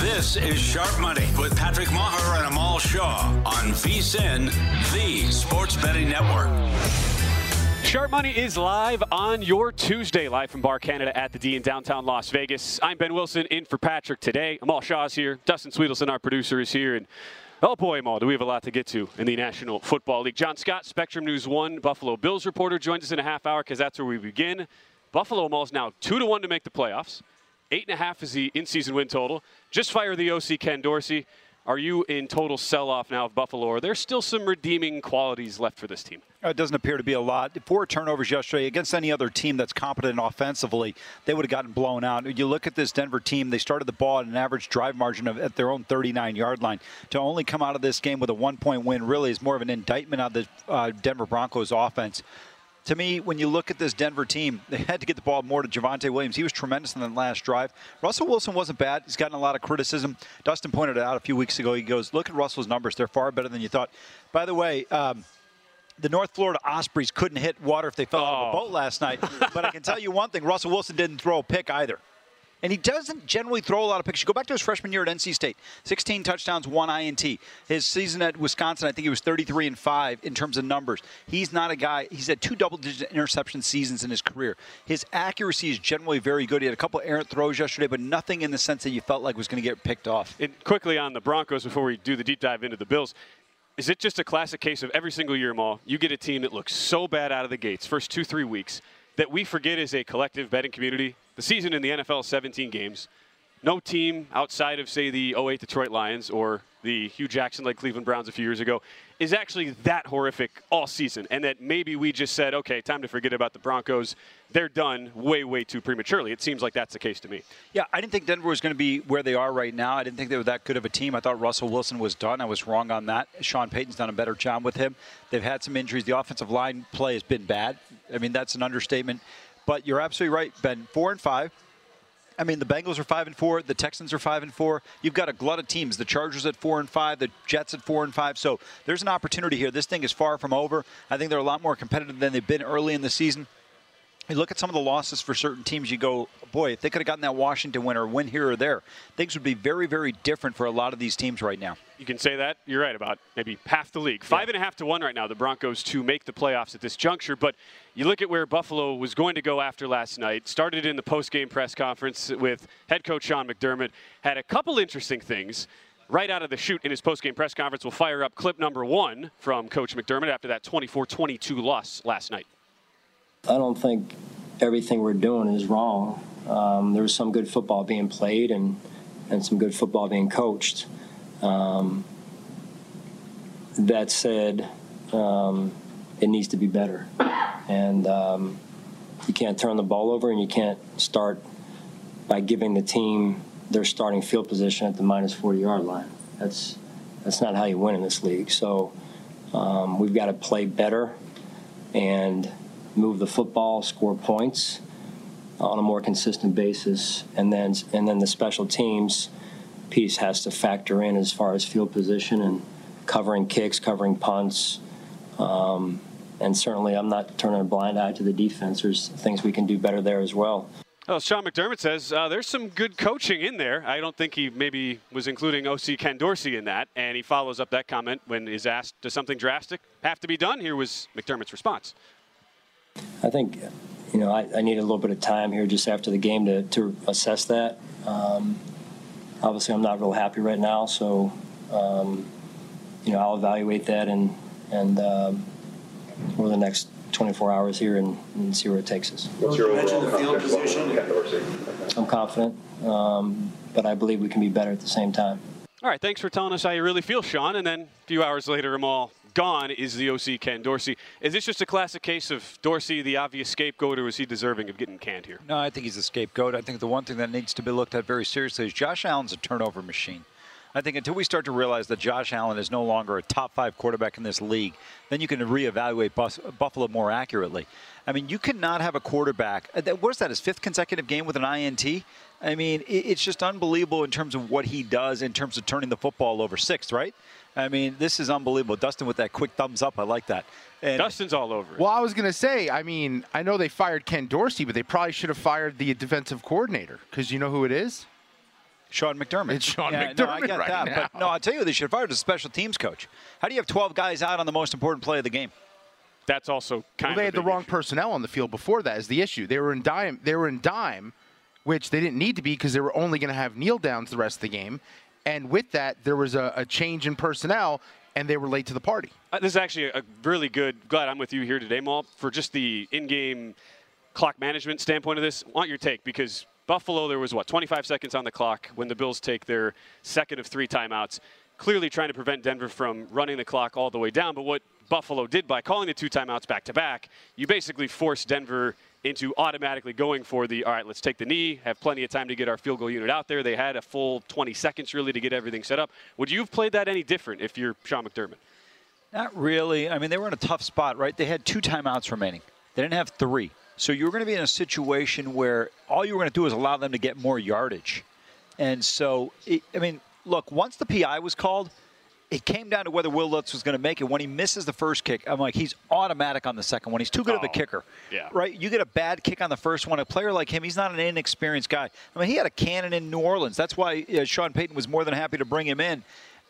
This is Sharp Money with Patrick Meagher and Amal Shaw on VSIN, the Sports Betting Network. Sharp Money is live on your Tuesday, live from Bar Canada at the D in downtown Las Vegas. I'm Ben Wilson in for Patrick today. Amal Shaw's here. Dustin Sweetelson, our producer, is here. And oh boy, Amal, do we have a lot to get to in the National Football League. John Scott, Spectrum News 1, Buffalo Bills reporter, joins us in a half hour because that's where we begin. Buffalo Amal is now 2 to 1 to make the playoffs. Eight and a half is the in-season win total. Just fire the OC Ken Dorsey. Are you in total sell-off now of Buffalo? Or are there still some redeeming qualities left for this team? It doesn't appear to be a lot. Four turnovers yesterday against any other team that's competent offensively, they would have gotten blown out. You look at this Denver team; they started the ball at an average drive margin of at their own 39-yard line. To only come out of this game with a one-point win really is more of an indictment of the uh, Denver Broncos offense to me, when you look at this Denver team, they had to get the ball more to Javonte Williams. He was tremendous in the last drive. Russell Wilson wasn't bad. He's gotten a lot of criticism. Dustin pointed it out a few weeks ago. He goes, look at Russell's numbers. They're far better than you thought. By the way, um, the North Florida Ospreys couldn't hit water if they fell oh. out of a boat last night. but I can tell you one thing: Russell Wilson didn't throw a pick either. And he doesn't generally throw a lot of picks. You Go back to his freshman year at NC State 16 touchdowns, one INT. His season at Wisconsin, I think he was 33 and 5 in terms of numbers. He's not a guy, he's had two double digit interception seasons in his career. His accuracy is generally very good. He had a couple errant throws yesterday, but nothing in the sense that you felt like was going to get picked off. And quickly on the Broncos before we do the deep dive into the Bills. Is it just a classic case of every single year, Maul, you get a team that looks so bad out of the gates, first two, three weeks, that we forget as a collective betting community the season in the NFL 17 games. No team outside of, say, the 08 Detroit Lions or the Hue Jackson led Cleveland Browns a few years ago is actually that horrific all season. And that maybe we just said, okay, time to forget about the Broncos. They're done way, way too prematurely. It seems like that's the case to me. Yeah, I didn't think Denver was going to be where they are right now. I didn't think they were that good of a team. I thought Russell Wilson was done. I was wrong on that. Sean Payton's done a better job with him. They've had some injuries. The offensive line play has been bad. I mean, that's an understatement. But you're absolutely right, Ben. Four and five. I mean, the Bengals are five and four. The Texans are five and four. You've got a glut of teams. The Chargers at four and five. The Jets at four and five. So there's an opportunity here. This thing is far from over. I think they're a lot more competitive than they've been early in the season you look at some of the losses for certain teams, you go, boy, if they could have gotten that Washington win or win here or there, things would be very, very different for a lot of these teams right now. You can say that. You're right about maybe half the league. Five yeah. and a half to one right now, the Broncos to make the playoffs at this juncture. But you look at where Buffalo was going to go after last night. Started in the post-game press conference with head coach Sean McDermott. Had a couple interesting things right out of the chute in his post-game press conference. We'll fire up clip number one from Coach McDermott after that 24-22 loss last night. I don't think everything we're doing is wrong. Um, some good football being played and, and some good football being coached. Um, that said, um, it needs to be better. And um, you can't turn the ball over and you can't start by giving the team their starting field position at the minus 40 yard line. That's, that's not how you win in this league. So um, we've got to play better and move the football, score points on a more consistent basis, and then and then the special teams piece has to factor in as far as field position and covering kicks, covering punts, um, and certainly I'm not turning a blind eye to the defense. There's things we can do better there as well. Well, Sean McDermott says uh, there's some good coaching in there. I don't think he maybe was including OC Ken Dorsey in that. And he follows up that comment when he's asked, does something drastic have to be done? Here was McDermott's response. I think, you know, I, I need a little bit of time here just after the game to, to assess that. Um, obviously, I'm not real happy right now, so, um, you know, I'll evaluate that and, and um, over the next 24 hours here and, and see where it takes us. What's your overall confidence level in I'm confident, um, but I believe we can be better at the same time. All right, thanks for telling us how you really feel, Sean. And then a few hours later, I'm all gone is the OC Ken Dorsey. Is this just a classic case of Dorsey, the obvious scapegoat, or is he deserving of getting canned here? No, I think he's a scapegoat. I think the one thing that needs to be looked at very seriously is Josh Allen's a turnover machine. I think until we start to realize that Josh Allen is no longer a top five quarterback in this league, then you can reevaluate Buffalo more accurately. I mean, you cannot have a quarterback. Uh, what is that? His fifth consecutive game with an INT. I mean, it's just unbelievable in terms of what he does in terms of turning the football over. Sixth, right? I mean, this is unbelievable. Dustin with that quick thumbs up. I like that. And Dustin's all over it. Well, I was going to say, I mean, I know they fired Ken Dorsey, but they probably should have fired the defensive coordinator because you know who it is? Sean McDermott. It's Sean yeah, McDermott. No, I get right that. Now. But no, I'll tell you, they should have fired a special teams coach. How do you have 12 guys out on the most important play of the game? That's also kind well, they of had the wrong issue. personnel on the field before that is the issue. They were in dime. They were in dime, which they didn't need to be because they were only going to have kneel downs the rest of the game. And with that, there was a, a change in personnel, and they were late to the party. Uh, this is actually a really good. Glad I'm with you here today, Maul, for just the in-game clock management standpoint of this. Want your take because Buffalo, there was what 25 seconds on the clock when the Bills take their second of three timeouts. Clearly trying to prevent Denver from running the clock all the way down. But what Buffalo did by calling the two timeouts back to back, you basically forced Denver into automatically going for the all right, let's take the knee, have plenty of time to get our field goal unit out there. They had a full 20 seconds really to get everything set up. Would you have played that any different if you're Sean McDermott? Not really. I mean, they were in a tough spot, right? They had two timeouts remaining. They didn't have three. So you were going to be in a situation where all you were going to do is allow them to get more yardage. And so, it, I mean, look, once the PI was called, it came down to whether Wil Lutz was going to make it. When he misses the first kick, I'm like, he's automatic on the second one. He's too good Oh, of a kicker. yeah. Right? You get a bad kick on the first one. A player like him, he's not an inexperienced guy. I mean, he had a cannon in New Orleans. That's why uh, Sean Payton was more than happy to bring him in.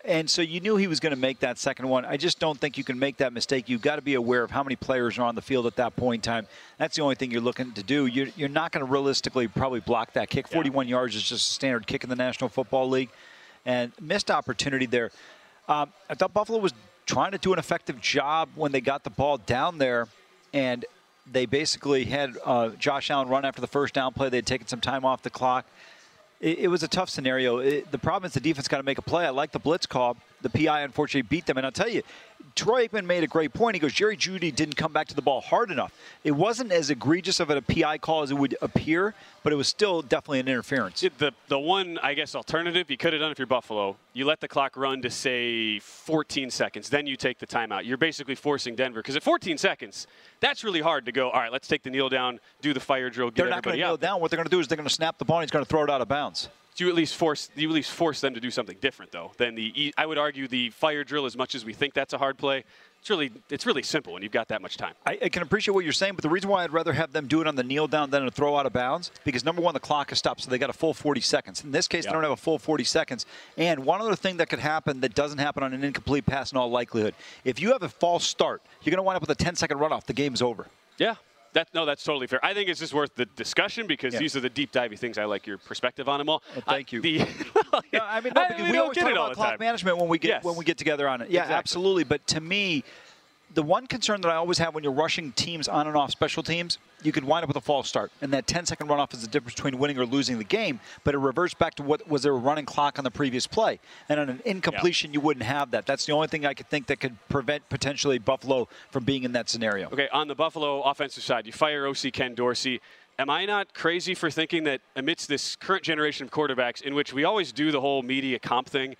And so you knew he was going to make that second one. I just don't think you can make that mistake. You've got to be aware of how many players are on the field at that point in time. That's the only thing you're looking to do. You're, you're not going to realistically probably block that kick. 41 yards is just a standard kick in the National Football League. And missed opportunity there. Um, I thought Buffalo was trying to do an effective job when they got the ball down there. And they basically had uh, Josh Allen run after the first down play. They'd taken some time off the clock it, it was a tough scenario. It, the problem is the defense got to make a play. I like the blitz call. The PI unfortunately beat them. And I'll tell you, Troy Aikman made a great point. He goes, Jerry Jeudy didn't come back to the ball hard enough. It wasn't as egregious of a PI call as it would appear, but it was still definitely an interference. It- the the one I guess alternative you could have done if you're Buffalo, you let the clock run to say 14 seconds, then you take the timeout. You're basically forcing Denver because at 14 seconds, that's really hard to go. All right, let's take the kneel down, do the fire drill, get They're not going to kneel down. What they're going to do is they're going to snap the ball and he's going to throw it out of bounds. You at least force you at least force them to do something different though than the. I would argue the fire drill as much as we think that's a hard play. It's really it's really simple when you've got that much time. I, I can appreciate what you're saying, but the reason why I'd rather have them do it on the kneel down than a throw out of bounds, because number one, the clock is stopped, so they got a full 40 seconds. In this case, Yeah. they don't have a full 40 seconds. And one other thing that could happen that doesn't happen on an incomplete pass in all likelihood, if you have a false start, you're going to wind up with a 10 second runoff. The game's over. Yeah. That, no, that's totally fair. I think it's just worth the discussion because Yeah. these are the deep divey things I like your perspective on them all. Well, thank I- you. The, No, I mean, no, because we, don't always get talk it all about the clock time. management when we get Yes. when we get together on it. Yeah, Exactly. absolutely. But to me, the one concern that I always have when you're rushing teams on and off special teams, you could wind up with a false start, and that 10 second runoff is the difference between winning or losing the game. But it reverts back to what was there a running clock on the previous play, and on an incompletion, you wouldn't have that. That's the only thing I could think that could prevent potentially Buffalo from being in that scenario. Okay, on the Buffalo offensive side, you fire OC Ken Dorsey. Am I not crazy for thinking that amidst this current generation of quarterbacks, in which we always do the whole media comp thing,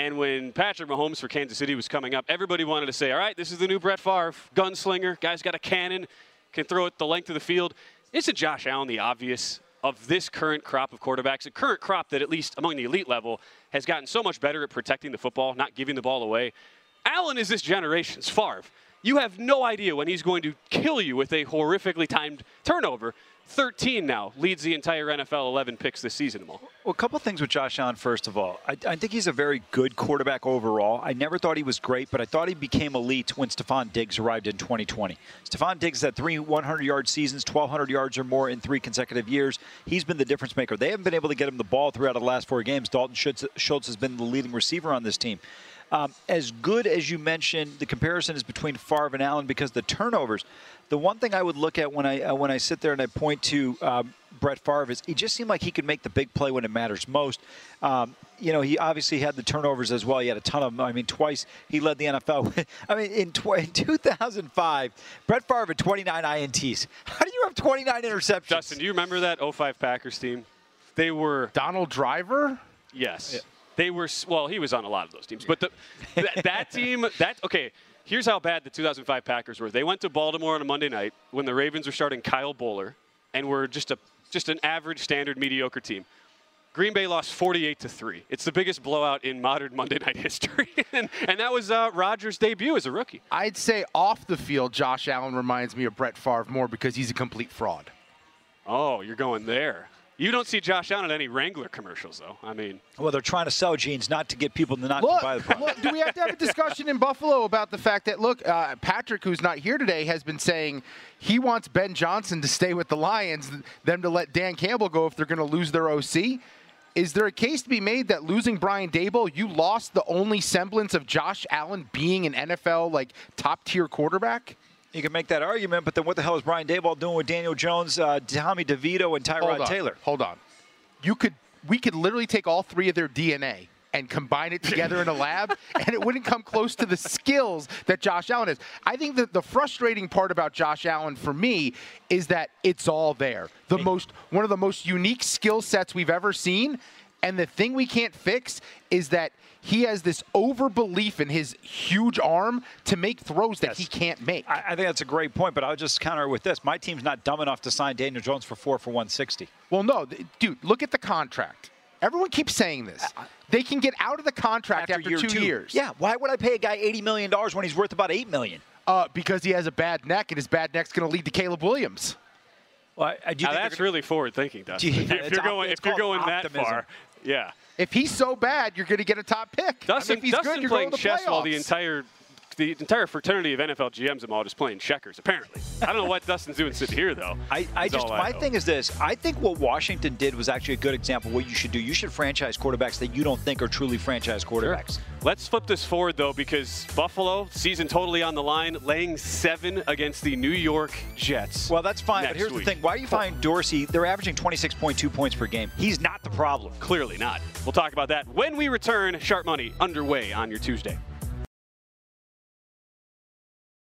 and when Patrick Mahomes for Kansas City was coming up, everybody wanted to say, all right, this is the new Brett Favre, gunslinger, guy's got a cannon, can throw it the length of the field. Isn't Josh Allen the obvious of this current crop of quarterbacks, a current crop that, at least among the elite level, has gotten so much better at protecting the football, not giving the ball away? Allen is this generation's Favre. You have no idea when he's going to kill you with a horrifically timed turnover. 13 now leads the entire NFL 11 picks this season. Well, a couple things with Josh Allen. First of all, I, I, think he's a very good quarterback overall. I never thought he was great, but I thought he became elite when Stefon Diggs arrived in 2020. Stefon Diggs had three 100-yard seasons, 1,200 yards or more in three consecutive years. He's been the difference maker. They haven't been able to get him the ball throughout the last four games. Dalton Schultz, Schultz has been the leading receiver on this team. Um, as good as you mentioned, the comparison is between Favre and Allen because the turnovers. The one thing I would look at when I uh, when I sit there and I point to um, Brett Favre is he just seemed like he could make the big play when it matters most. Um, you know, he obviously had the turnovers as well. He had a ton of them. I mean, twice he led the NFL. I mean, in, tw- in 2005, Brett Favre had 29 INTs. How do you have 29 interceptions? Justin, do you remember that 05 Packers team? They were Donald Driver. Yes. Yeah. They were well. He was on a lot of those teams, but the, that, that team. That okay. Here's how bad the 2005 Packers were. They went to Baltimore on a Monday night when the Ravens were starting Kyle Boller, and were just a just an average, standard, mediocre team. Green Bay lost 48 to three. It's the biggest blowout in modern Monday night history, and, and that was uh, Rodgers' debut as a rookie. I'd say off the field, Josh Allen reminds me of Brett Favre more because he's a complete fraud. Oh, you're going there. You don't see Josh Allen in any Wrangler commercials, though. I mean, well, they're trying to sell jeans, not to get people to not look, to buy the product. Look, do we have to have a discussion in Buffalo about the fact that look, uh, Patrick, who's not here today, has been saying he wants Ben Johnson to stay with the Lions, them to let Dan Campbell go if they're going to lose their OC. Is there a case to be made that losing Brian Daboll, you lost the only semblance of Josh Allen being an NFL like top tier quarterback? You can make that argument, but then what the hell is Brian Daboll doing with Daniel Jones, uh, Tommy DeVito, and Tyrod Hold Taylor? Hold on. You could we could literally take all three of their DNA and combine it together in a lab, and it wouldn't come close to the skills that Josh Allen is. I think that the frustrating part about Josh Allen for me is that it's all there. The most one of the most unique skill sets we've ever seen, and the thing we can't fix is that he has this overbelief in his huge arm to make throws that yes. he can't make. I, I, think that's a great point, but I'll just counter with this. My team's not dumb enough to sign Daniel Jones for four for 160. Well, no, dude, look at the contract. Everyone keeps saying this. They can get out of the contract after, after year two, two, years. Yeah, why would I pay a guy $80 million when he's worth about 8 million? Uh, because he has a bad neck, and his bad neck's going to lead to Caleb Williams. Well, I, now that's gonna, really forward thinking, Dustin. if, if you're going, if you're going that far, yeah. If he's so bad, you're going to get a top pick. Dustin, I mean, Dustin good, playing chess while the entire the entire fraternity of NFL GMs are all just playing checkers, apparently. I don't know what Dustin's doing sitting here, though. I, I just, my thing is this. I think what Washington did was actually a good example of what you should do. You should franchise quarterbacks that you don't think are truly franchise quarterbacks. Sure. Let's flip this forward, though, because Buffalo, season totally on the line, laying seven against the New York Jets. Well, that's fine, but here's week. the thing. Why do you find Dorsey, they're averaging 26.2 points per game. He's not the problem. Clearly not. We'll talk about that when we return. Sharp Money underway on your Tuesday.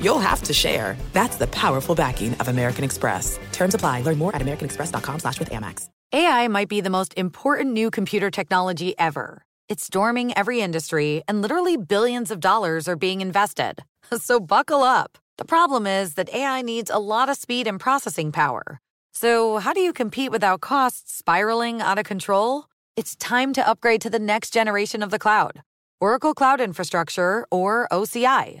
you'll have to share. That's the powerful backing of American Express. Terms apply. Learn more at americanexpress.com slash with Amex. AI might be the most important new computer technology ever. It's storming every industry, and literally billions of dollars are being invested. So buckle up. The problem is that AI needs a lot of speed and processing power. So how do you compete without costs spiraling out of control? It's time to upgrade to the next generation of the cloud. Oracle Cloud Infrastructure, or OCI.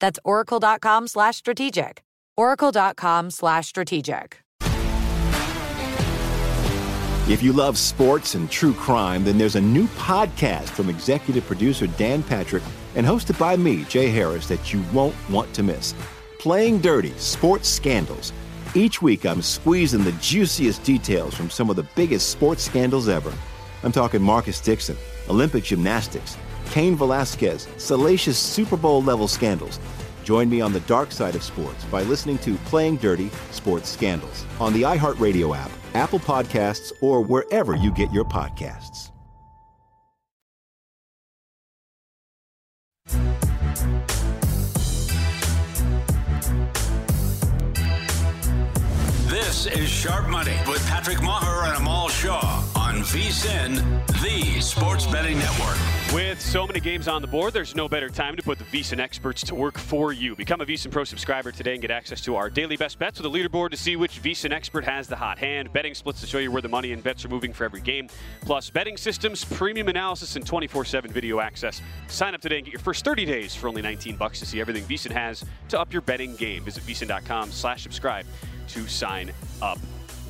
That's oracle.com slash strategic. Oracle.com slash strategic. If you love sports and true crime, then there's a new podcast from executive producer Dan Patrick and hosted by me, Jay Harris, that you won't want to miss. Playing Dirty Sports Scandals. Each week, I'm squeezing the juiciest details from some of the biggest sports scandals ever. I'm talking Marcus Dixon, Olympic gymnastics, Cain Velasquez, salacious Super Bowl level scandals. Join me on the dark side of sports by listening to Playing Dirty Sports Scandals on the iHeartRadio app, Apple Podcasts, or wherever you get your podcasts. This is Sharp Money with Patrick Meagher and Amal Shaw on VSIN, the Sports Betting Network. With so many games on the board, there's no better time to put the VSIN experts to work for you. Become a VSIN Pro subscriber today and get access to our daily best bets with a leaderboard to see which VSIN expert has the hot hand, betting splits to show you where the money and bets are moving for every game, plus betting systems, premium analysis, and 24/7 video access. Sign up today and get your first 30 days for only 19 bucks to see everything VSIN has to up your betting game. Visit VSIN.com/subscribe to sign up.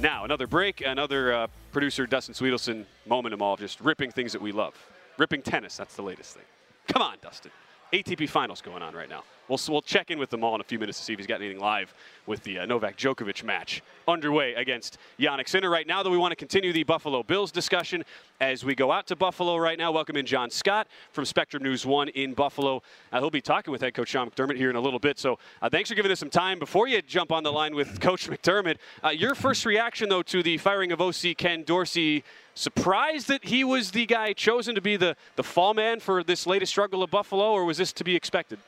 Now, another break, another uh, producer, Dustin Sweetelson, moment of all, just ripping things that we love. Ripping tennis, that's the latest thing. Come on, Dustin. ATP finals going on right now. We'll, we'll check in with them all in a few minutes to see if he's got anything live with the uh, Novak Djokovic match underway against Jannik Sinner. Right now, though, we want to continue the Buffalo Bills discussion as we go out to Buffalo right now. Welcome in John Scott from Spectrum News 1 in Buffalo. Uh, he'll be talking with head coach Sean McDermott here in a little bit. So uh, thanks for giving us some time. Before you jump on the line with Coach McDermott, uh, your first reaction, though, to the firing of OC Ken Dorsey surprised that he was the guy chosen to be the, the fall man for this latest struggle of Buffalo, or was this to be expected?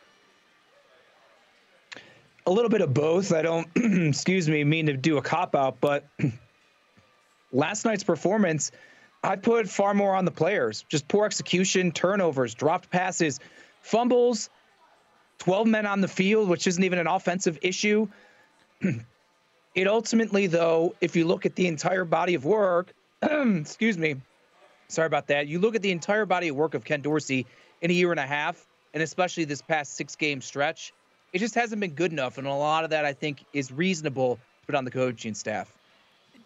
A little bit of both. I don't, excuse me, mean to do a cop out, but last night's performance, I put far more on the players. Just poor execution, turnovers, dropped passes, fumbles, 12 men on the field, which isn't even an offensive issue. it ultimately, though, if you look at the entire body of work, excuse me, sorry about that. You look at the entire body of work of Ken Dorsey in a year and a half, and especially this past six game stretch, it just hasn't been good enough. And a lot of that, I think, is reasonable to put on the coaching staff.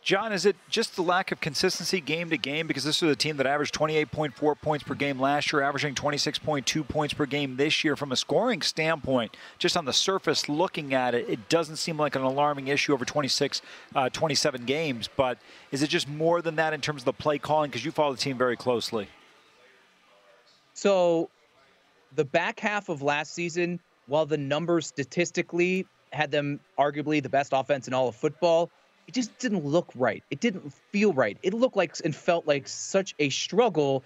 John, is it just the lack of consistency game to game? Because this was a team that averaged 28.4 points per game last year, averaging 26.2 points per game this year. From a scoring standpoint, just on the surface looking at it, it doesn't seem like an alarming issue over 26, uh, 27 games. But is it just more than that in terms of the play calling? Because you follow the team very closely. So, the back half of last season, while the numbers statistically had them arguably the best offense in all of football, it just didn't look right. It didn't feel right. It looked like and felt like such a struggle.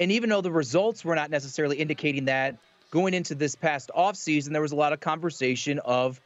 And even though the results were not necessarily indicating that, going into this past offseason, there was a lot of conversation of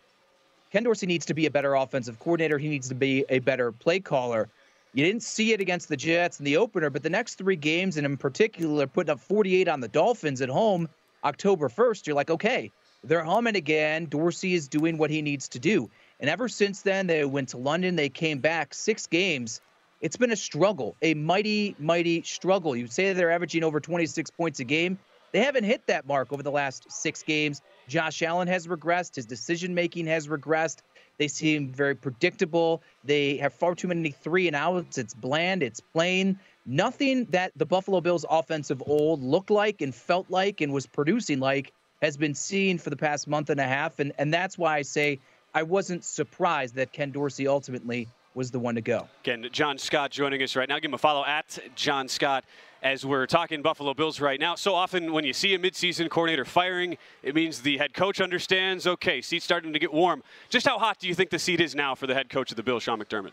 Ken Dorsey needs to be a better offensive coordinator. He needs to be a better play caller. You didn't see it against the Jets in the opener, but the next three games, and in particular, putting up 48 on the Dolphins at home October 1st, you're like, okay, they're humming again. Dorsey is doing what he needs to do. And ever since then, they went to London. They came back six games. It's been a struggle, a mighty, mighty struggle. You say they're averaging over 26 points a game. They haven't hit that mark over the last six games. Josh Allen has regressed. His decision making has regressed. They seem very predictable. They have far too many three and outs. It's bland. It's plain. Nothing that the Buffalo Bills offensive old looked like and felt like and was producing like has been seen for the past month and a half. And, and that's why I say I wasn't surprised that Ken Dorsey ultimately was the one to go. Again, John Scott joining us right now. Give him a follow at John Scott as we're talking Buffalo Bills right now. So often when you see a midseason coordinator firing, it means the head coach understands, okay, seat's starting to get warm. Just how hot do you think the seat is now for the head coach of the Bills, Sean McDermott?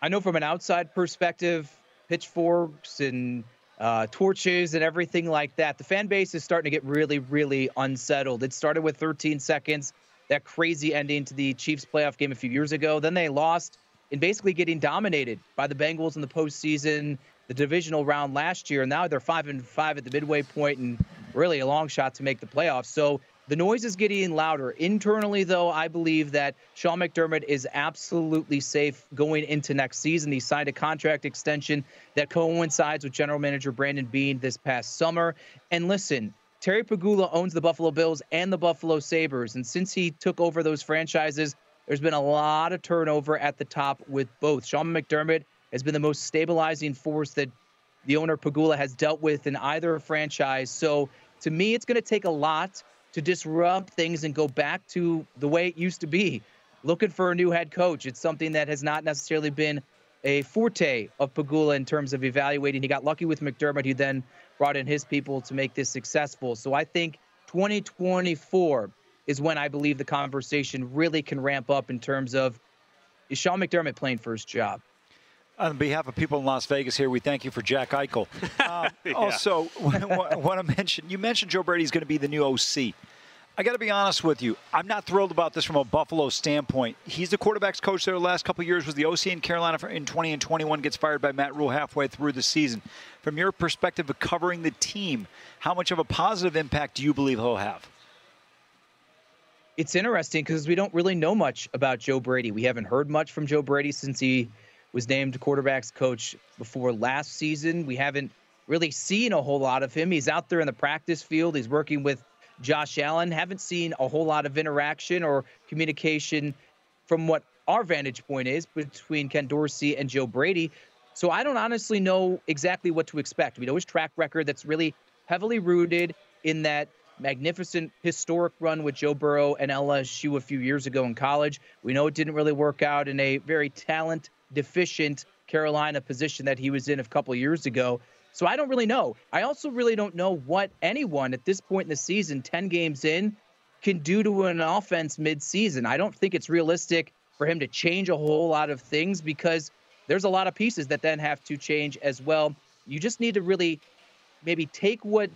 I know from an outside perspective, pitchforks and uh, torches and everything like that, the fan base is starting to get really, really unsettled. It started with 13 seconds that crazy ending to the Chiefs playoff game a few years ago. Then they lost in basically getting dominated by the Bengals in the postseason, the divisional round last year. And now they're five and five at the midway point and really a long shot to make the playoffs. So the noise is getting louder. Internally, though, I believe that Sean McDermott is absolutely safe going into next season. He signed a contract extension that coincides with general manager Brandon Beane this past summer. And listen, Terry Pegula owns the Buffalo Bills and the Buffalo Sabres. And since he took over those franchises, there's been a lot of turnover at the top with both. Sean McDermott has been the most stabilizing force that the owner Pegula has dealt with in either franchise. So to me, it's going to take a lot to disrupt things and go back to the way it used to be. looking for a new head coach. It's something that has not necessarily been a forte of Pegula in terms of evaluating. He got lucky with McDermott, who then brought in his people to make this successful. So I think 2024 is when I believe the conversation really can ramp up in terms of is Sean McDermott playing for his job? On behalf of people in Las Vegas here, we thank you for Jack Eichel. Um, yeah. Also, want to mention, you mentioned Joe Brady's going to be the new OC. I got to be honest with you. I'm not thrilled about this from a Buffalo standpoint. He's the quarterbacks coach there the last couple years. Was the OC in Carolina in 20 and 21. Gets fired by Matt Rhule halfway through the season. From your perspective of covering the team, how much of a positive impact do you believe he'll have? It's interesting because we don't really know much about Joe Brady. We haven't heard much from Joe Brady since he was named quarterbacks coach before last season. We haven't really seen a whole lot of him. He's out there in the practice field. He's working with Josh Allen. Haven't seen a whole lot of interaction or communication from what our vantage point is between Ken Dorsey and Joe Brady. So I don't honestly know exactly what to expect. We know his track record that's really heavily rooted in that magnificent historic run with Joe Burrow and LSU a few years ago in college. We know it didn't really work out in a very talent deficient Carolina position that he was in a couple years ago. So I don't really know. I also really don't know what anyone at this point in the season, 10 games in, can do to an offense midseason. I don't think it's realistic for him to change a whole lot of things because there's a lot of pieces that then have to change as well. You just need to really maybe take what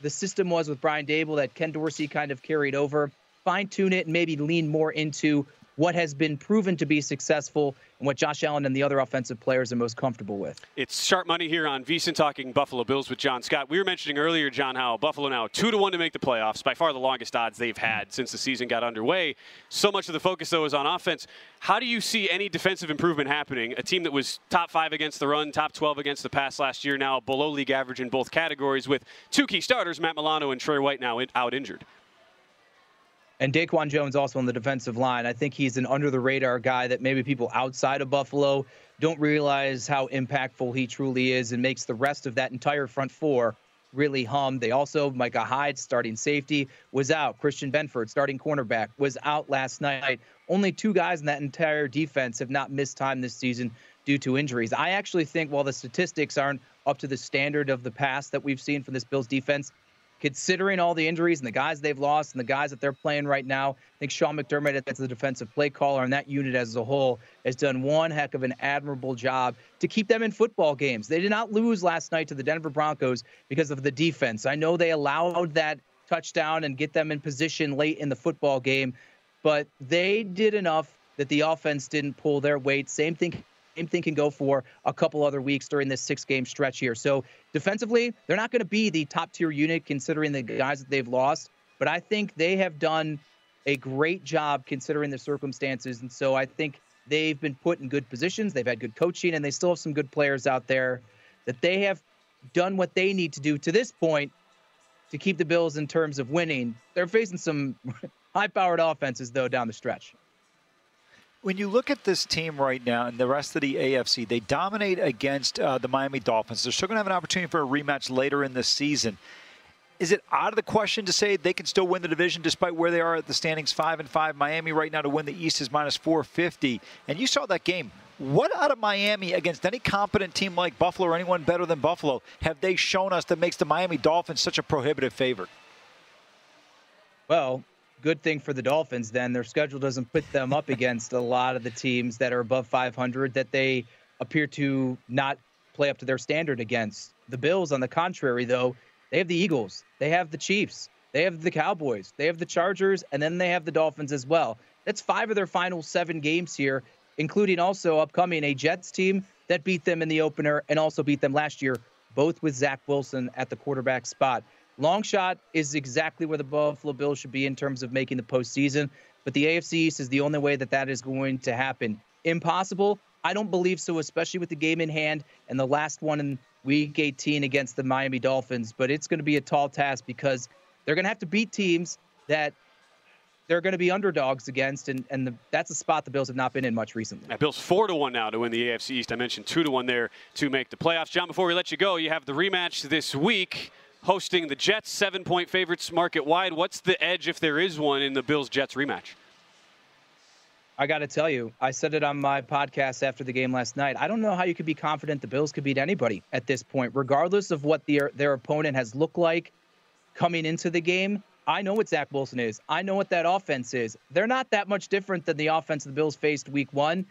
the system was with Brian Daboll that Ken Dorsey kind of carried over, fine tune it, and maybe lean more into what has been proven to be successful and what Josh Allen and the other offensive players are most comfortable with. It's sharp money here on VSIN talking Buffalo Bills with John Scott. We were mentioning earlier, John, how Buffalo now two to one to make the playoffs, by far the longest odds they've had since the season got underway. So much of the focus though is on offense. How do you see any defensive improvement happening? A team that was top five against the run, top 12 against the pass last year, now below league average in both categories, with two key starters, Matt Milano and Tre White, now out injured. And Daquan Jones also on the defensive line. I think he's an under the radar guy that maybe people outside of Buffalo don't realize how impactful he truly is and makes the rest of that entire front four really hum. They also, Micah Hyde, starting safety, was out. Christian Benford, starting cornerback, was out last night. Only two guys in that entire defense have not missed time this season due to injuries. I actually think while the statistics aren't up to the standard of the past that we've seen from this Bills defense, considering all the injuries and the guys they've lost and the guys that they're playing right now, I think Sean McDermott, as the defensive play caller, and that unit as a whole, has done one heck of an admirable job to keep them in football games. They did not lose last night to the Denver Broncos because of the defense. I know they allowed that touchdown and get them in position late in the football game, but they did enough that the offense didn't pull their weight. Same thing same thing can go for a couple other weeks during this six game stretch here. So defensively, they're not going to be the top tier unit considering the guys that they've lost, but I think they have done a great job considering the circumstances. And so I think they've been put in good positions. They've had good coaching, and they still have some good players out there that they have done what they need to do to this point to keep the Bills in terms of winning. They're facing some high powered offenses, though, down the stretch. When you look at this team right now and the rest of the AFC, they dominate against uh, the Miami Dolphins. They're still going to have an opportunity for a rematch later in the season. Is it out of the question to say they can still win the division despite where they are at the standings, five and five? Miami right now to win the East is minus 450. And you saw that game. What out of Miami against any competent team like Buffalo or anyone better than Buffalo have they shown us that makes the Miami Dolphins such a prohibitive favorite? Well, good thing for the Dolphins then. Their schedule doesn't put them up against a lot of the teams that are above 500 that they appear to not play up to their standard against. The Bills, on the contrary, though, they have the Eagles, they have the Chiefs, they have the Cowboys, they have the Chargers, and then they have the Dolphins as well. That's five of their final seven games here, including also upcoming a Jets team that beat them in the opener and also beat them last year, both with Zach Wilson at the quarterback spot. Long shot is exactly where the Buffalo Bills should be in terms of making the postseason. But the AFC East is the only way that that is going to happen. Impossible? I don't believe so, especially with the game in hand and the last one in week 18 against the Miami Dolphins. But it's going to be a tall task because they're going to have to beat teams that they're going to be underdogs against, and and the, that's a spot the Bills have not been in much recently. Yeah, Bills four to one now to win the AFC East. I mentioned two to one there to make the playoffs. John, before we let you go, you have the rematch this week hosting the Jets, seven point favorites market wide. What's the edge, if there is one, in the Bills Jets rematch? I got to tell you, I said it on my podcast after the game last night. I don't know how you could be confident the Bills could beat anybody at this point, regardless of what their their opponent has looked like coming into the game. I know what Zach Wilson is. I know what that offense is. They're not that much different than the offense the Bills faced week one,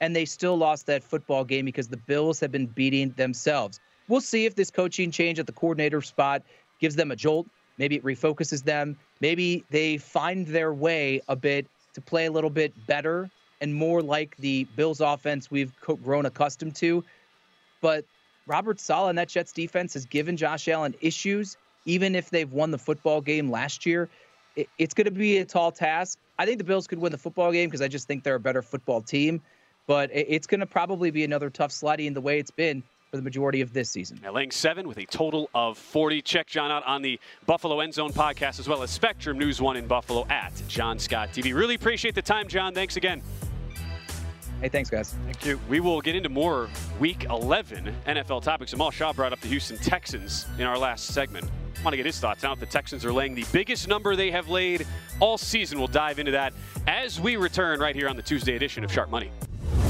and they still lost that football game because the Bills have been beating themselves. We'll see if this coaching change at the coordinator spot gives them a jolt. Maybe it refocuses them. Maybe they find their way a bit to play a little bit better and more like the Bills offense we've grown accustomed to. But Robert Saleh and that Jets defense has given Josh Allen issues, even if they've won the football game last year. It's going to be a tall task. I think the Bills could win the football game because I just think they're a better football team. But it's going to probably be another tough sledding the way it's been for the majority of this season. Now, laying seven with a total of 40. Check John out on the Buffalo End Zone podcast as well as Spectrum News One in Buffalo at John Scott TV. Really appreciate the time, John. Thanks again. Hey, thanks, guys. Thank you. We will get into more Week 11 NFL topics. Amal Shaw brought up the Houston Texans in our last segment. I want to get his thoughts now. The Texans are laying the biggest number they have laid all season. We'll dive into that as we return right here on the Tuesday edition of Sharp Money.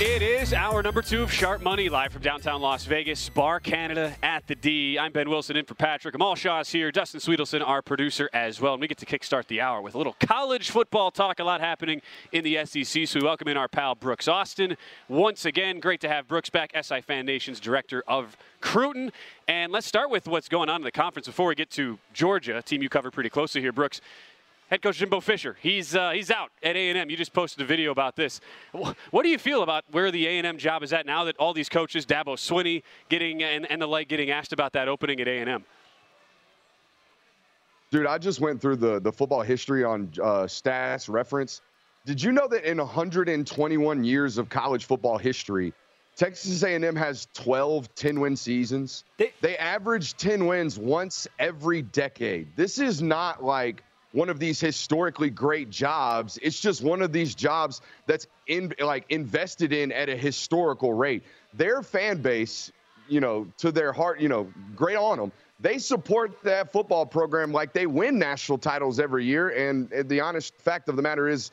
It is hour number two of Sharp Money, live from downtown Las Vegas, Bar Canada at the D. I'm Ben Wilson in for Patrick. Amal Shaw's here. Dustin Sweetelson, our producer, as well. And we get to kickstart the hour with a little college football talk. A lot happening in the SEC. So we welcome in our pal Brooks Austin. Once again, great to have Brooks back, SI Fan Nation's director of Cruton. And let's start with what's going on in the conference before we get to Georgia, team you cover pretty closely here, Brooks. Head coach Jimbo Fisher, he's uh, he's out at A&M. You just posted a video about this. What do you feel about where the A&M job is at now that all these coaches, Dabo Swinney, getting and, and the like, getting asked about that opening at A&M? Dude, I just went through the the football history on uh, stats reference. Did you know that in 121 years of college football history, Texas A&M has 12 10-win seasons. They, they average 10 wins once every decade. This is not like one of these historically great jobs. It's just one of these jobs that's in like invested in at a historical rate. Their fan base, you know, to their heart, you know, great on them. They support that football program like they win national titles every year. And the honest fact of the matter is,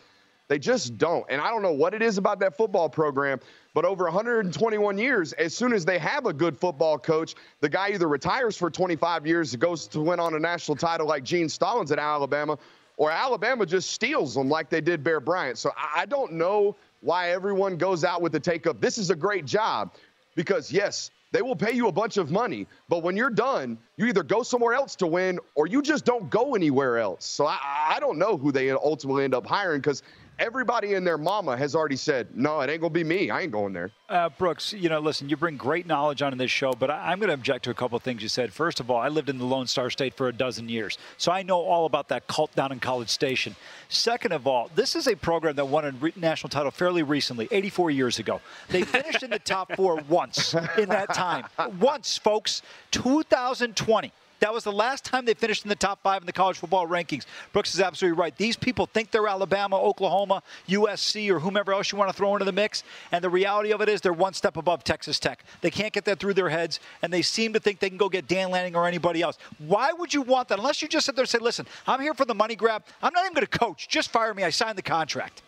they just don't. And I don't know what it is about that football program, but over 121 years, as soon as they have a good football coach, the guy either retires for 25 years, goes to win on a national title like Gene Stallings at Alabama, or Alabama just steals them like they did Bear Bryant. So I don't know why everyone goes out with the take up. this is a great job. Because, yes, they will pay you a bunch of money, but when you're done, you either go somewhere else to win or you just don't go anywhere else. So I, I don't know who they ultimately end up hiring because everybody and their mama has already said, no, it ain't going to be me. I ain't going there. Uh, Brooks, you know, listen, you bring great knowledge on in this show, but I, am going to object to a couple of things you said. First of all, I lived in the Lone Star State for a dozen years, so I know all about that cult down in College Station. Second of all, this is a program that won a re- national title fairly recently, 84 years ago. They finished in the top four once in that time. Once, folks. 2020. That was the last time they finished in the top five in the college football rankings. Brooks is absolutely right. These people think they're Alabama, Oklahoma, USC, or whomever else you want to throw into the mix. And the reality of it is they're one step above Texas Tech. They can't get that through their heads, and they seem to think they can go get Dan Lanning or anybody else. Why would you want that? Unless you just sit there and say, listen, I'm here for the money grab. I'm not even going to coach. Just fire me. I signed the contract.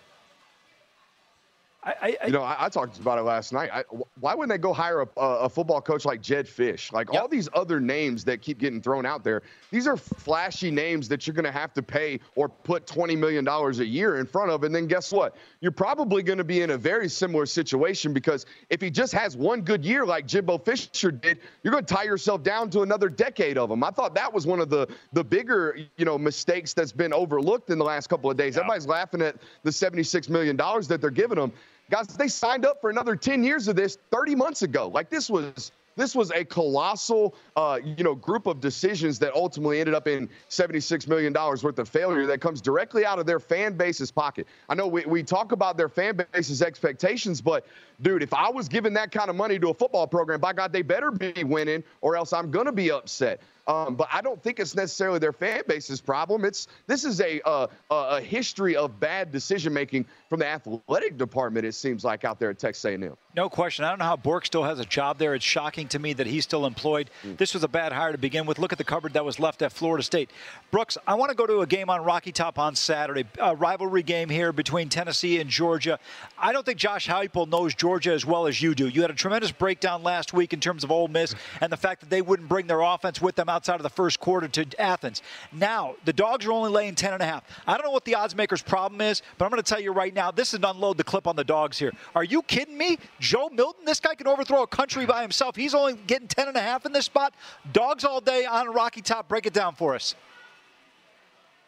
I, I, you know, I, I, talked about it last night. I, why wouldn't they go hire a, a, football coach like Jedd Fisch? Like yep. all these other names that keep getting thrown out there, these are flashy names that you're going to have to pay or put $20 million a year in front of. And then guess what? You're probably going to be in a very similar situation because if he just has one good year like Jimbo Fisher did, you're going to tie yourself down to another decade of him. I thought that was one of the, the bigger, you know, mistakes that's been overlooked in the last couple of days. Yep. Everybody's laughing at the $76 million that they're giving them. Guys, they signed up for another 10 years of this 30 months ago. Like this was this was a colossal, uh, you know, group of decisions that ultimately ended up in $76 million worth of failure that comes directly out of their fan base's pocket. I know we, we talk about their fan base's expectations, but dude, if I was giving that kind of money to a football program, by God, they better be winning or else I'm to be upset. Um, but I don't think it's necessarily their fan base's problem. It's this is a uh, a history of bad decision making from the athletic department. It seems like out there at Texas A&M. No question. I don't know how Bjork still has a job there. It's shocking to me that he's still employed. Mm. This was a bad hire to begin with. Look at the cupboard that was left at Florida State. Brooks, I want to go to a game on Rocky Top on Saturday, a rivalry game here between Tennessee and Georgia. I don't think Josh Heupel knows Georgia as well as you do. You had a tremendous breakdown last week in terms of Ole Miss and the fact that they wouldn't bring their offense with them outside of the first quarter to Athens. Now, the dogs are only laying 10 and a half. I don't know what the odds maker's problem is, but I'm going to tell you right now, this is unload the clip on the dogs here. Are you kidding me? Joe Milton, this guy can overthrow a country by himself. He's only getting 10 and a half in this spot. Dogs all day on Rocky Top. Break it down for us.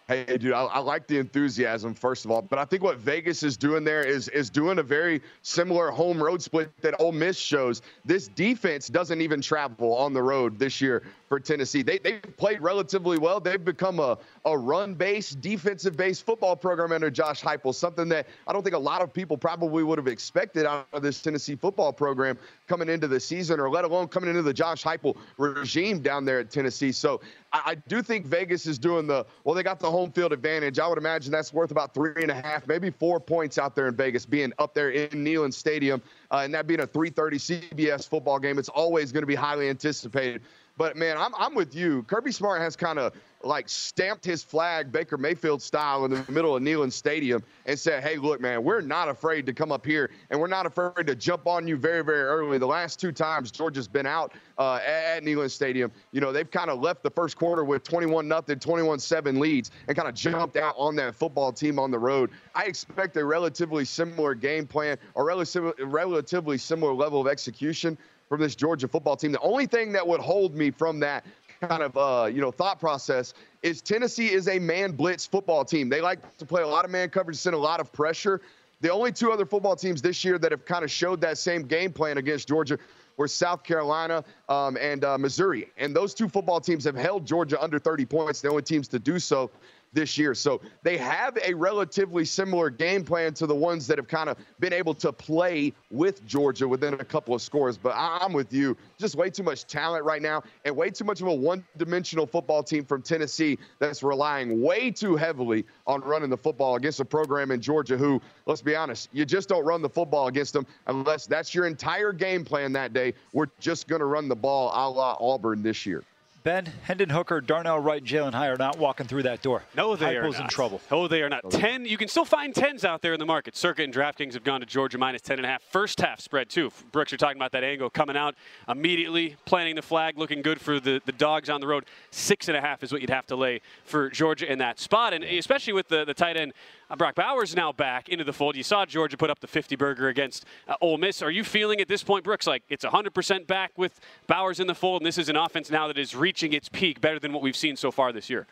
Hey, dude, I, I, like the enthusiasm first of all, but I think what Vegas is doing there is is doing a very similar home road split that Ole Miss shows. This defense doesn't even travel on the road this year for Tennessee. They they played relatively well. They've become a a run-based, defensive-based football program under Josh Heupel, something that I don't think a lot of people probably would have expected out of this Tennessee football program coming into the season, or let alone coming into the Josh Heupel regime down there at Tennessee. So I, I do think Vegas is doing the well. They got the home field advantage. I would imagine that's worth about three and a half, maybe four points out there in Vegas, being up there in Neyland Stadium, uh, and that being a 3:30 CBS football game. It's always going to be highly anticipated. But man, I'm I'm with you. Kirby Smart has kind of like stamped his flag Baker Mayfield style in the middle of Neyland Stadium and said, "Hey, look, man, we're not afraid to come up here and we're not afraid to jump on you very, very early." The last two times Georgia's been out uh, at Neyland Stadium, you know, they've kind of left the first quarter with 21 nothing, 21-7 leads and kind of jumped out on that football team on the road. I expect a relatively similar game plan, a relatively relatively similar level of execution from this Georgia football team. The only thing that would hold me from that kind of uh, you know thought process is Tennessee is a man blitz football team. They like to play a lot of man coverage, send a lot of pressure. The only two other football teams this year that have kind of showed that same game plan against Georgia were South Carolina um, and uh, Missouri. And those two football teams have held Georgia under 30 points. The only teams to do so this year. So they have a relatively similar game plan to the ones that have kind of been able to play with Georgia within a couple of scores. But I'm with you. Just way too much talent right now and way too much of a one dimensional football team from Tennessee that's relying way too heavily on running the football against a program in Georgia who, let's be honest, you just don't run the football against them unless that's your entire game plan that day. We're just going to run the ball a la Auburn this year. Ben, Hendon Hooker, Darnell Wright, and Jalin Hyatt are not walking through that door. No, they Heupel's are not. in trouble. Oh, they are not. Ten. You can still find tens out there in the market. Circa and DraftKings have gone to Georgia minus ten and a half. First half spread too. Brooks, you're talking about that angle coming out immediately, planting the flag, looking good for the, the dogs on the road. Six and a half is what you'd have to lay for Georgia in that spot, and especially with the the tight end Brock Bowers now back into the fold. You saw Georgia put up the 50 burger against uh, Ole Miss. Are you feeling at this point, Brooks, like it's 100% back with Bowers in the fold, and this is an offense now that is reaching its peak better than what we've seen so far this year?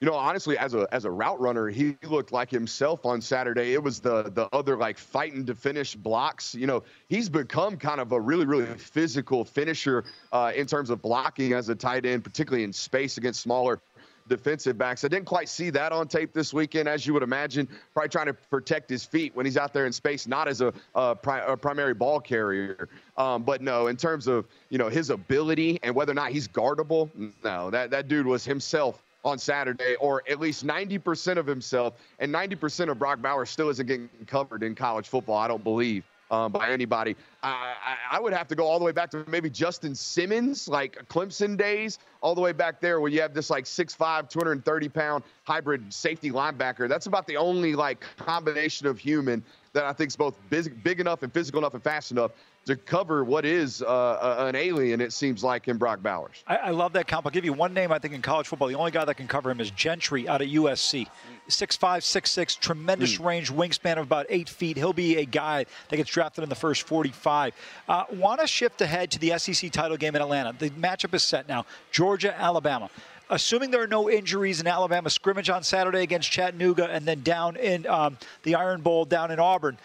You know, honestly, as a as a route runner, he looked like himself on Saturday. It was the the other like fighting to finish blocks. You know, he's become kind of a really really physical finisher uh, in terms of blocking as a tight end, particularly in space against smaller defensive backs. I didn't quite see that on tape this weekend, as you would imagine. Probably trying to protect his feet when he's out there in space, not as a, a, pri- a primary ball carrier. Um, but no, in terms of you know his ability and whether or not he's guardable, no, that that dude was himself on Saturday, or at least 90% of himself, and 90% of Brock Bowers still isn't getting covered in college football. I don't believe um, by anybody. I, I, would have to go all the way back to maybe Justin Simmons, like Clemson days, all the way back there where you have this like 6'5, 230 pound hybrid safety linebacker. That's about the only like combination of human that I think is both big, big enough and physical enough and fast enough to cover what is uh, an alien, it seems like, in Brock Bowers. I, I, love that comp. I'll give you one name, I think, in college football. The only guy that can cover him is Gentry out of USC. 6'5, 6'6, tremendous mm. range, wingspan of about eight feet. He'll be a guy that gets drafted in the first 45. Uh, Want to shift ahead to the SEC title game in Atlanta. The matchup is set now Georgia, Alabama assuming there are no injuries in Alabama scrimmage on Saturday against Chattanooga and then down in um, the Iron Bowl down in Auburn.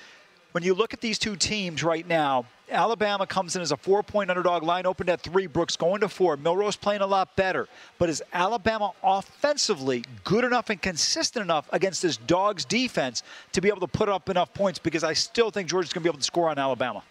When you look at these two teams right now, Alabama comes in as a four point underdog. Line opened at three. Brooks going to four. Milroe's playing a lot better. But is Alabama offensively good enough and consistent enough against this dog's defense to be able to put up enough points? Because I still think Georgia's going to be able to score on Alabama.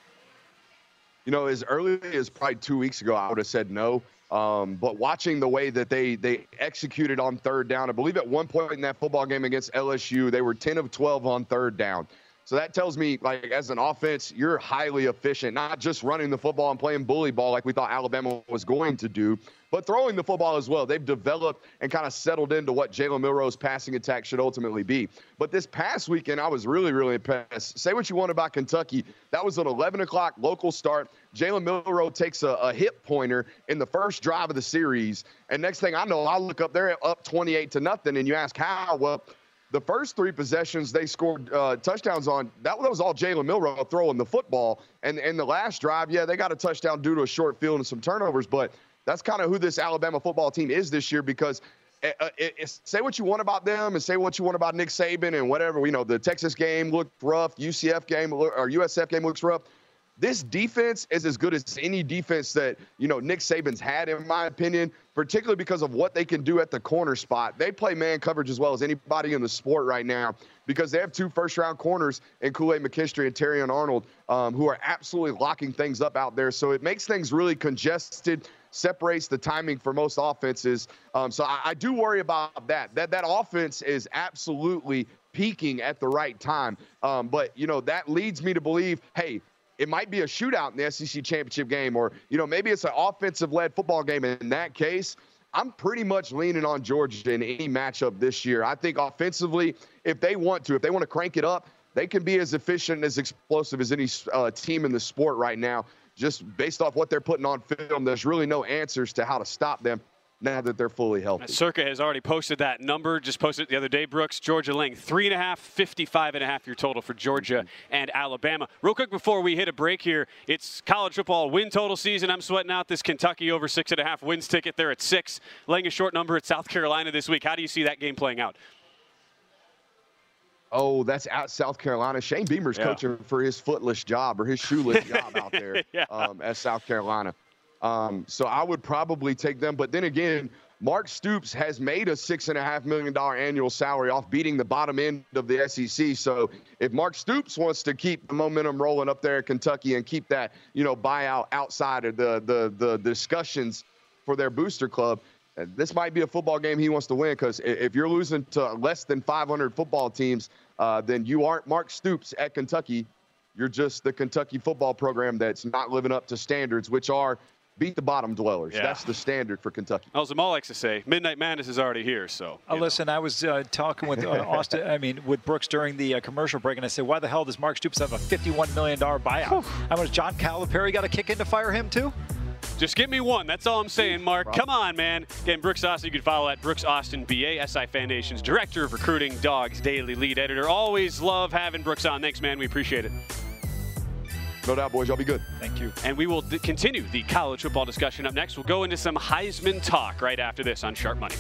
You know, as early as probably two weeks ago, I would have said no. Um, but watching the way that they they executed on third down, I believe at one point in that football game against LSU, they were 10 of 12 on third down. So that tells me, like, as an offense, you're highly efficient, not just running the football and playing bully ball like we thought Alabama was going to do, but throwing the football as well. They've developed and kind of settled into what Jalen Milroe's passing attack should ultimately be. But this past weekend, I was really, really impressed. Say what you want about Kentucky. That was an 11 o'clock local start. Jalen Milroe takes a, a hip pointer in the first drive of the series. And next thing I know, I look up there up 28 to nothing. And you ask how? Well, the first three possessions they scored uh, touchdowns on, that, was all Jalen Milroe throwing the football. And in the last drive, yeah, they got a touchdown due to a short field and some turnovers, but that's kind of who this Alabama football team is this year because uh, uh it, say what you want about them and say what you want about Nick Saban and whatever. You know, the Texas game looked rough, UCF game or USF game looks rough this defense is as good as any defense that you know Nick Saban's had, in my opinion, particularly because of what they can do at the corner spot. They play man coverage as well as anybody in the sport right now because they have two first-round corners in Kool-Aid McKinstry and Terrion Arnold, um, who are absolutely locking things up out there. So it makes things really congested separates the timing for most offenses. Um, so I, I, do worry about that. That that offense is absolutely peaking at the right time. Um, but you know that leads me to believe, hey, it might be a shootout in the SEC championship game, or you know maybe it's an offensive-led football game. In that case, I'm pretty much leaning on Georgia in any matchup this year. I think offensively, if they want to, if they want to crank it up, they can be as efficient and as explosive as any uh, team in the sport right now. Just based off what they're putting on film, there's really no answers to how to stop them now that they're fully healthy. Circa has already posted that number, just posted it the other day, Brooks. Georgia laying three and a half, 55 and a half your total for Georgia and Alabama. Real quick before we hit a break here, it's college football win total season. I'm sweating out this Kentucky over six and a half wins ticket. They're at six, laying a short number at South Carolina this week. How do you see that game playing out? Oh, that's at South Carolina. Shane Beamer's yeah. coaching for his footless job or his shoeless job out there yeah. um, at South Carolina. Um, so I would probably take them. But then again, Mark Stoops has made a six and a half million dollar annual salary off beating the bottom end of the SEC. So if Mark Stoops wants to keep the momentum rolling up there at Kentucky and keep that, you know, buyout outside of the the the discussions for their booster club, uh, this might be a football game he wants to win because if you're losing to less than 500 football teams, uh, then you aren't Mark Stoops at Kentucky. You're just the Kentucky football program that's not living up to standards, which are beat the bottom dwellers. Yeah. That's the standard for Kentucky. As Jamal likes to say, Midnight Madness is already here. So, uh, listen, I was uh, talking with uh, Austin, I mean, with Brooks during the uh, commercial break, and I said, why the hell does Mark Stoops have a $51 million buyout? How much John Calipari got a kick in to fire him, too? Just give me one. That's all I'm saying, Mark. Come on, man. Again, Brooks Austin, you can follow at Brooks Austin BA, SI FanNation's Director of Recruiting, Dawgs Daily Lead Editor. Always love having Brooks on. Thanks, man. We appreciate it. No doubt, boys. Y'all be good. Thank you. And we will d- continue the college football discussion up next. We'll go into some Heisman talk right after this on Sharp Money.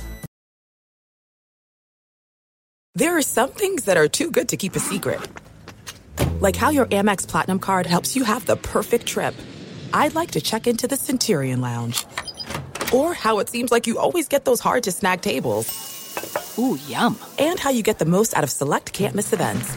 There are some things that are too good to keep a secret, like how your Amex Platinum card helps you have the perfect trip. I'd like to check into the Centurion Lounge, or how it seems like you always get those hard to snag tables. Ooh, yum! And how you get the most out of select can't miss events.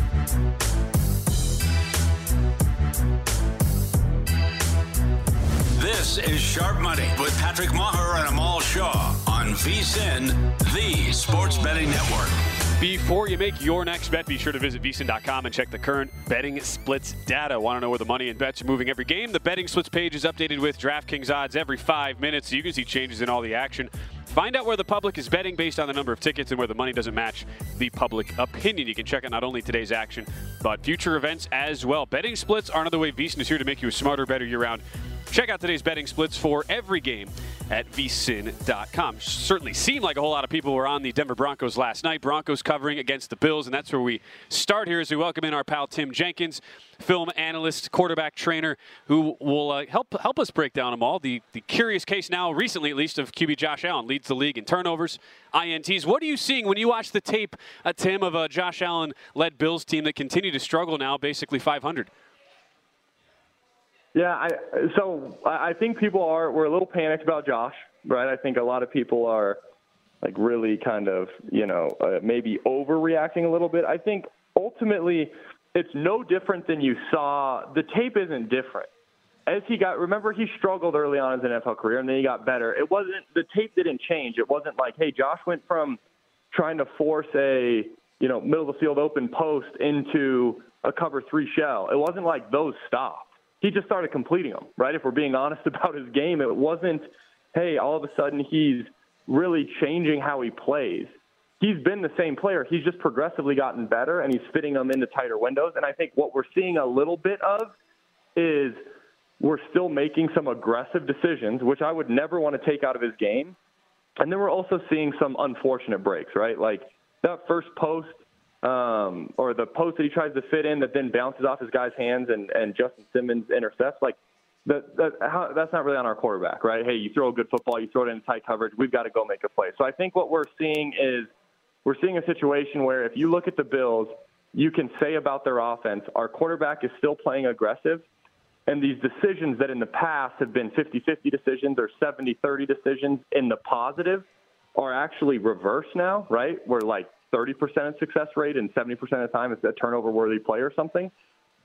This is Sharp Money with Patrick Meagher and Amal Shaw on VSIN, the sports betting network. Before you make your next bet, be sure to visit vsin.com and check the current betting splits data. Want to know where the money and bets are moving every game? The betting splits page is updated with DraftKings odds every five minutes, so you can see changes in all the action. Find out where the public is betting based on the number of tickets and where the money doesn't match the public opinion. You can check out not only today's action, but future events as well. Betting splits are another way VSIN is here to make you a smarter, better year round. Check out today's betting splits for every game at vsin.com. Certainly seemed like a whole lot of people were on the Denver Broncos last night. Broncos covering against the Bills, and that's where we start here as we welcome in our pal Tim Jenkins, film analyst, quarterback trainer, who will uh, help help us break down them all. The the curious case now, recently at least, of QB Josh Allen leads the league in turnovers, ints. What are you seeing when you watch the tape, uh, Tim, of a Josh Allen led Bills team that continue to struggle now, basically 500? Yeah, I, so I think people are we're a little panicked about Josh, right? I think a lot of people are like really kind of you know uh, maybe overreacting a little bit. I think ultimately it's no different than you saw. The tape isn't different. As he got, remember he struggled early on in his NFL career, and then he got better. It wasn't the tape didn't change. It wasn't like, hey, Josh went from trying to force a you know middle of the field open post into a cover three shell. It wasn't like those stopped he just started completing them, right? If we're being honest about his game, it wasn't, hey, all of a sudden he's really changing how he plays. He's been the same player. He's just progressively gotten better and he's fitting them into tighter windows. And I think what we're seeing a little bit of is we're still making some aggressive decisions, which I would never want to take out of his game. And then we're also seeing some unfortunate breaks, right? Like that first post um, or the post that he tries to fit in that then bounces off his guy's hands and, and Justin Simmons intercepts, like that, that how, that's not really on our quarterback, right? Hey, you throw a good football, you throw it in tight coverage, we've got to go make a play. So I think what we're seeing is we're seeing a situation where if you look at the Bills, you can say about their offense, our quarterback is still playing aggressive. And these decisions that in the past have been 50 50 decisions or 70 30 decisions in the positive are actually reversed now, right? Where like 30% of success rate and 70% of the time it's a turnover worthy play or something.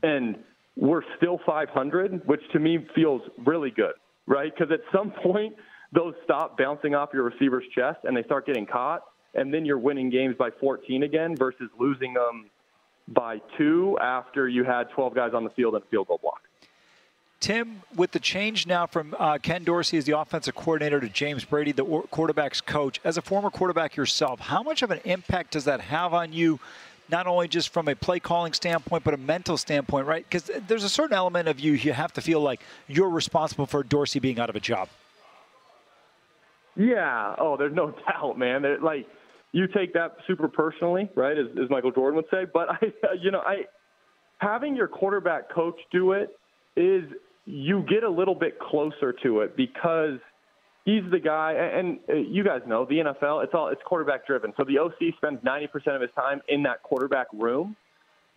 And we're still 500, which to me feels really good, right? Because at some point, those stop bouncing off your receiver's chest and they start getting caught. And then you're winning games by 14 again versus losing them by two after you had 12 guys on the field and a field goal block. Tim, with the change now from uh, Ken Dorsey as the offensive coordinator to James Brady, the quarterback's coach, as a former quarterback yourself, how much of an impact does that have on you, not only just from a play calling standpoint, but a mental standpoint, right? Because there's a certain element of you you have to feel like you're responsible for Dorsey being out of a job. Yeah. Oh, there's no doubt, man. They're, like you take that super personally, right? As, as Michael Jordan would say. But I, you know, I having your quarterback coach do it is you get a little bit closer to it because he's the guy and uh, you guys know the NFL it's all it's quarterback driven. So the OC spends 90% of his time in that quarterback room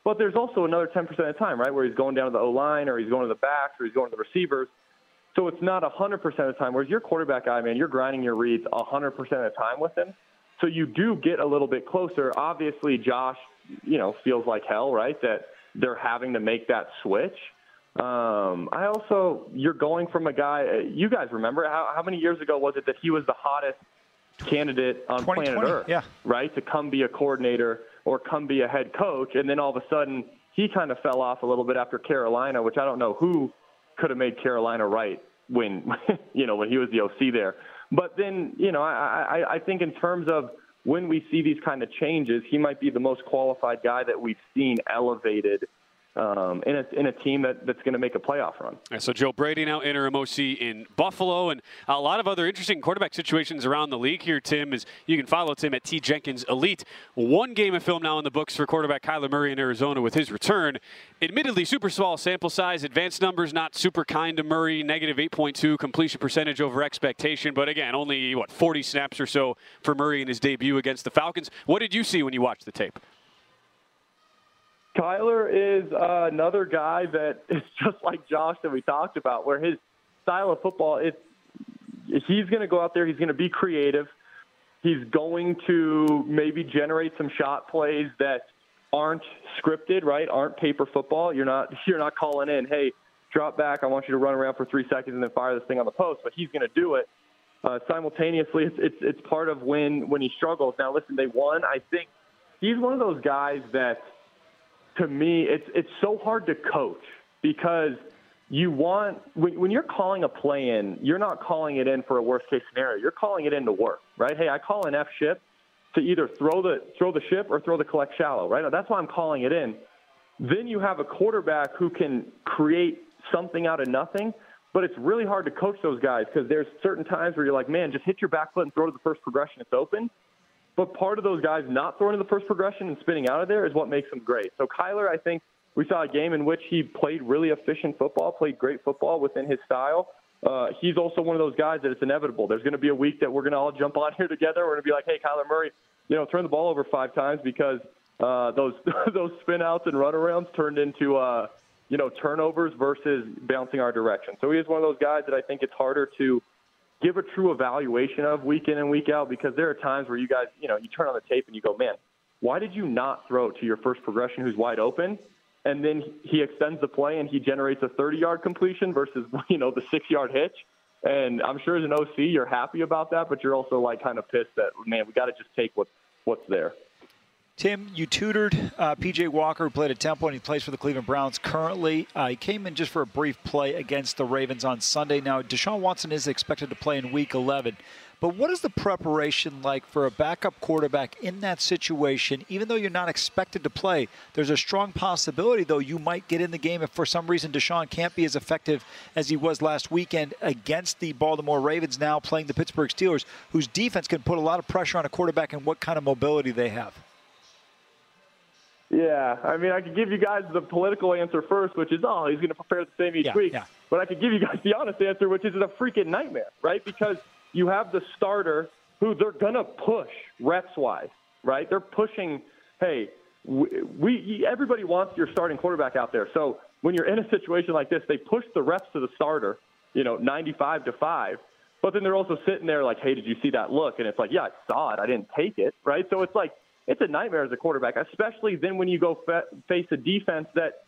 but there's also another 10% of the time right where he's going down to the O line or he's going to the backs or he's going to the receivers. So it's not 100% of the time whereas your quarterback guy man you're grinding your reads 100% of the time with him. So you do get a little bit closer. Obviously Josh you know feels like hell right that they're having to make that switch um, I also, you're going from a guy, uh, you guys remember how, how many years ago was it that he was the hottest candidate on planet Earth, yeah. right? To come be a coordinator or come be a head coach. And then all of a sudden, he kind of fell off a little bit after Carolina, which I don't know who could have made Carolina right when, you know, when he was the OC there. But then, you know, I, I, I think in terms of when we see these kind of changes, he might be the most qualified guy that we've seen elevated um, in a in a team that, that's going to make a playoff run. Yeah, so Joe Brady now interim OC in Buffalo, and a lot of other interesting quarterback situations around the league here. Tim is you can follow Tim at T Jenkins Elite. One game of film now in the books for quarterback Kyler Murray in Arizona with his return. Admittedly, super small sample size, advanced numbers not super kind to Murray. Negative 8.2 completion percentage over expectation, but again, only what 40 snaps or so for Murray in his debut against the Falcons. What did you see when you watched the tape? Kyler is uh, another guy that is just like Josh that we talked about, where his style of football, it's he's going to go out there, he's going to be creative, he's going to maybe generate some shot plays that aren't scripted, right? Aren't paper football. You're not you're not calling in, hey, drop back, I want you to run around for three seconds and then fire this thing on the post, but he's going to do it. Uh, simultaneously, it's, it's it's part of when when he struggles. Now, listen, they won. I think he's one of those guys that to me, it's it's so hard to coach because you want when, when you're calling a play in, you're not calling it in for a worst case scenario. You're calling it in to work, right? Hey, I call an F ship to either throw the throw the ship or throw the collect shallow, right? Now, that's why I'm calling it in. Then you have a quarterback who can create something out of nothing, but it's really hard to coach those guys because there's certain times where you're like, man, just hit your back foot and throw to the first progression. It's open. But part of those guys not throwing in the first progression and spinning out of there is what makes them great. So Kyler, I think we saw a game in which he played really efficient football, played great football within his style. Uh, he's also one of those guys that it's inevitable. There's going to be a week that we're going to all jump on here together. We're going to be like, hey, Kyler Murray, you know, turn the ball over five times because uh, those those spin outs and runarounds turned into uh, you know turnovers versus bouncing our direction. So he is one of those guys that I think it's harder to give a true evaluation of week in and week out because there are times where you guys, you know, you turn on the tape and you go, man, why did you not throw to your first progression who's wide open? And then he extends the play and he generates a 30 yard completion versus, you know, the six yard hitch. And I'm sure as an OC, you're happy about that, but you're also like kind of pissed that, man, we got to just take what, what's there. Tim, you tutored uh, PJ Walker, who played at Temple, and he plays for the Cleveland Browns currently. Uh, he came in just for a brief play against the Ravens on Sunday. Now, Deshaun Watson is expected to play in Week 11. But what is the preparation like for a backup quarterback in that situation? Even though you're not expected to play, there's a strong possibility, though, you might get in the game if for some reason Deshaun can't be as effective as he was last weekend against the Baltimore Ravens, now playing the Pittsburgh Steelers, whose defense can put a lot of pressure on a quarterback and what kind of mobility they have. Yeah, I mean, I could give you guys the political answer first, which is, oh, he's going to prepare the same each yeah, week. Yeah. But I could give you guys the honest answer, which is a freaking nightmare, right? Because you have the starter who they're going to push reps wise, right? They're pushing, hey, we, we everybody wants your starting quarterback out there. So when you're in a situation like this, they push the reps to the starter, you know, 95 to 5. But then they're also sitting there like, hey, did you see that look? And it's like, yeah, I saw it. I didn't take it, right? So it's like, it's a nightmare as a quarterback, especially then when you go fa- face a defense that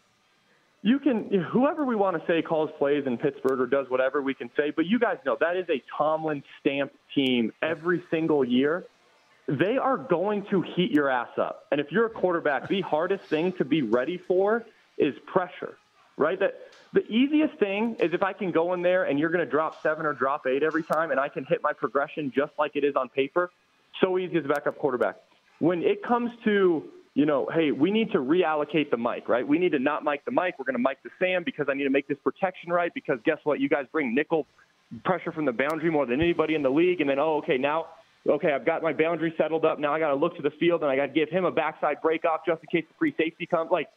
you can, whoever we want to say calls plays in Pittsburgh or does whatever we can say, but you guys know that is a Tomlin stamped team every single year. They are going to heat your ass up. And if you're a quarterback, the hardest thing to be ready for is pressure, right? That the easiest thing is if I can go in there and you're going to drop seven or drop eight every time and I can hit my progression just like it is on paper. So easy as a backup quarterback when it comes to you know, hey, we need to reallocate the Mike, right? We need to not mic the Mike. We're going to mic the Sam because I need to make this protection right. Because guess what? You guys bring nickel pressure from the boundary more than anybody in the league. And then, oh, okay, now, okay, I've got my boundary settled up. Now I got to look to the field and I got to give him a backside break off just in case the free safety comes. Like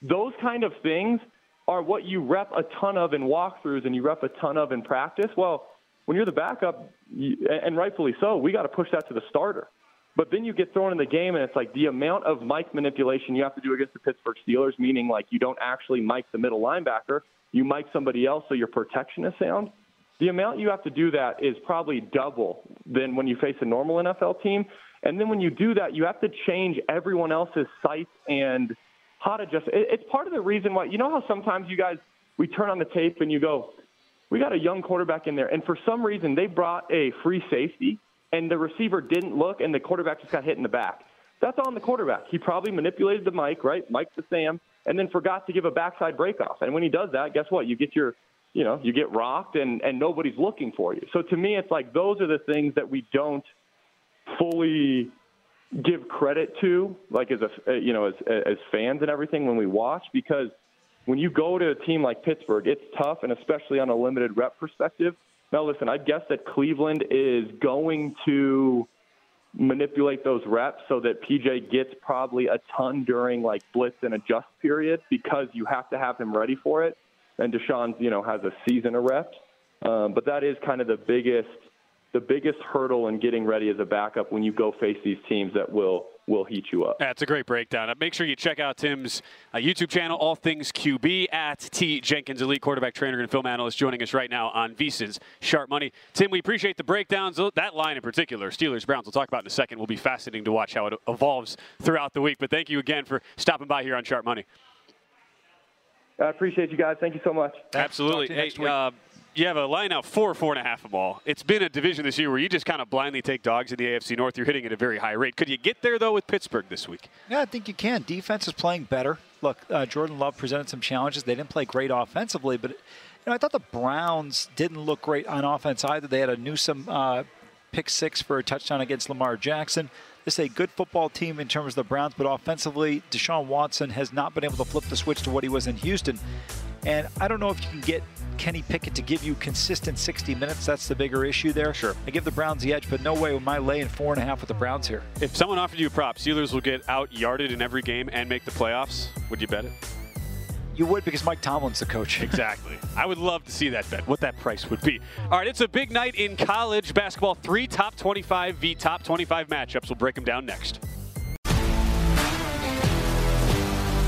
those kind of things are what you rep a ton of in walkthroughs and you rep a ton of in practice. Well, when you're the backup, and rightfully so, we got to push that to the starter. But then you get thrown in the game, and it's like the amount of mic manipulation you have to do against the Pittsburgh Steelers, meaning like you don't actually mic the middle linebacker, you mic somebody else so your protection is sound. The amount you have to do that is probably double than when you face a normal NFL team. And then when you do that, you have to change everyone else's sights and how to just. It's part of the reason why, you know how sometimes you guys, we turn on the tape and you go, we got a young quarterback in there. And for some reason, they brought a free safety and the receiver didn't look, and the quarterback just got hit in the back. That's on the quarterback. He probably manipulated the Mike, right? Mike to Sam, and then forgot to give a backside breakoff. And when he does that, guess what? You get your, you know, you get rocked, and and nobody's looking for you. So to me, it's like those are the things that we don't fully give credit to, like as a you know as as fans and everything when we watch, because when you go to a team like Pittsburgh, it's tough, and especially on a limited rep perspective. Now, listen, I guess that Cleveland is going to manipulate those reps so that PJ gets probably a ton during like blitz and adjust period because you have to have him ready for it. And Deshaun's, you know, has a season of reps. Um, but that is kind of the biggest the biggest hurdle in getting ready as a backup when you go face these teams that will will heat you up. That's a great breakdown. Uh, make sure you check out Tim's uh, YouTube channel, All Things QB, at T Jenkins, elite quarterback trainer and film analyst, joining us right now on VSIN's Sharp Money. Tim, we appreciate the breakdowns. That line in particular, Steelers Browns, we'll talk about in a second. Will be fascinating to watch how it evolves throughout the week. But thank you again for stopping by here on Sharp Money. I appreciate you guys. Thank you so much. Absolutely. Hey, uh, you have a line out four, four and a half a ball. It's been a division this year where you just kind of blindly take dogs in the AFC North. You're hitting at a very high rate. Could you get there though with Pittsburgh this week? Yeah, I think you can. Defense is playing better. Look, uh, Jordan Love presented some challenges. They didn't play great offensively, but you know I thought the Browns didn't look great on offense either. They had a Newsome uh, pick six for a touchdown against Lamar Jackson. This is a good football team in terms of the Browns, but offensively, Deshaun Watson has not been able to flip the switch to what he was in Houston. And I don't know if you can get Kenny Pickett to give you consistent 60 minutes. That's the bigger issue there. Sure. I give the Browns the edge, but no way with my laying four and a half with the Browns here. If someone offered you a prop, Steelers will get out yarded in every game and make the playoffs, would you bet it? You would because Mike Tomlin's the coach. exactly. I would love to see that bet, what that price would be. All right, it's a big night in college basketball. Three top 25 v top 25 matchups. We'll break them down next.